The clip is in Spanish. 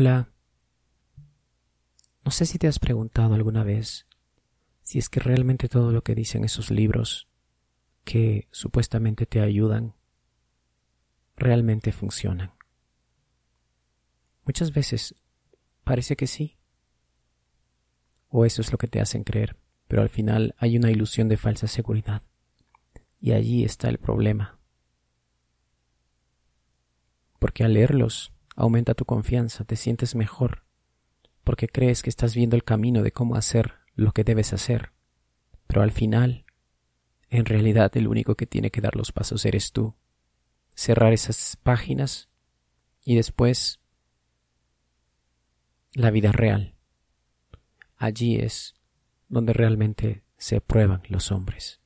Hola. No sé si te has preguntado alguna vez si es que realmente todo lo que dicen esos libros que supuestamente te ayudan realmente funcionan. Muchas veces parece que sí. O eso es lo que te hacen creer, pero al final hay una ilusión de falsa seguridad. Y allí está el problema. Porque al leerlos aumenta tu confianza, te sientes mejor, porque crees que estás viendo el camino de cómo hacer lo que debes hacer. Pero al final, en realidad el único que tiene que dar los pasos eres tú. Cerrar esas páginas y después la vida real. Allí es donde realmente se prueban los hombres.